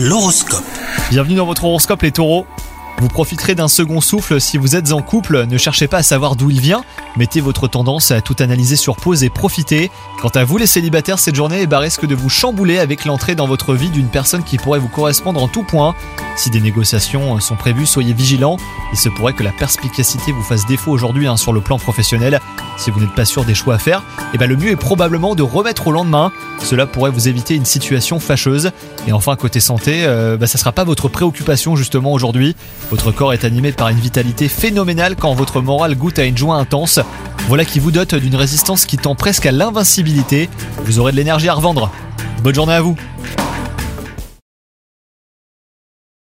L'horoscope. Bienvenue dans votre horoscope les taureaux. Vous profiterez d'un second souffle si vous êtes en couple, ne cherchez pas à savoir d'où il vient, mettez votre tendance à tout analyser sur pause et profitez. Quant à vous les célibataires, cette journée eh ben, risque de vous chambouler avec l'entrée dans votre vie d'une personne qui pourrait vous correspondre en tout point. Si des négociations sont prévues, soyez vigilants, il se pourrait que la perspicacité vous fasse défaut aujourd'hui hein, sur le plan professionnel. Si vous n'êtes pas sûr des choix à faire, eh ben, le mieux est probablement de remettre au lendemain, cela pourrait vous éviter une situation fâcheuse. Et enfin côté santé, euh, bah, ça sera pas votre préoccupation justement aujourd'hui. Votre corps est animé par une vitalité phénoménale quand votre morale goûte à une joie intense. Voilà qui vous dote d'une résistance qui tend presque à l'invincibilité. Vous aurez de l'énergie à revendre. Bonne journée à vous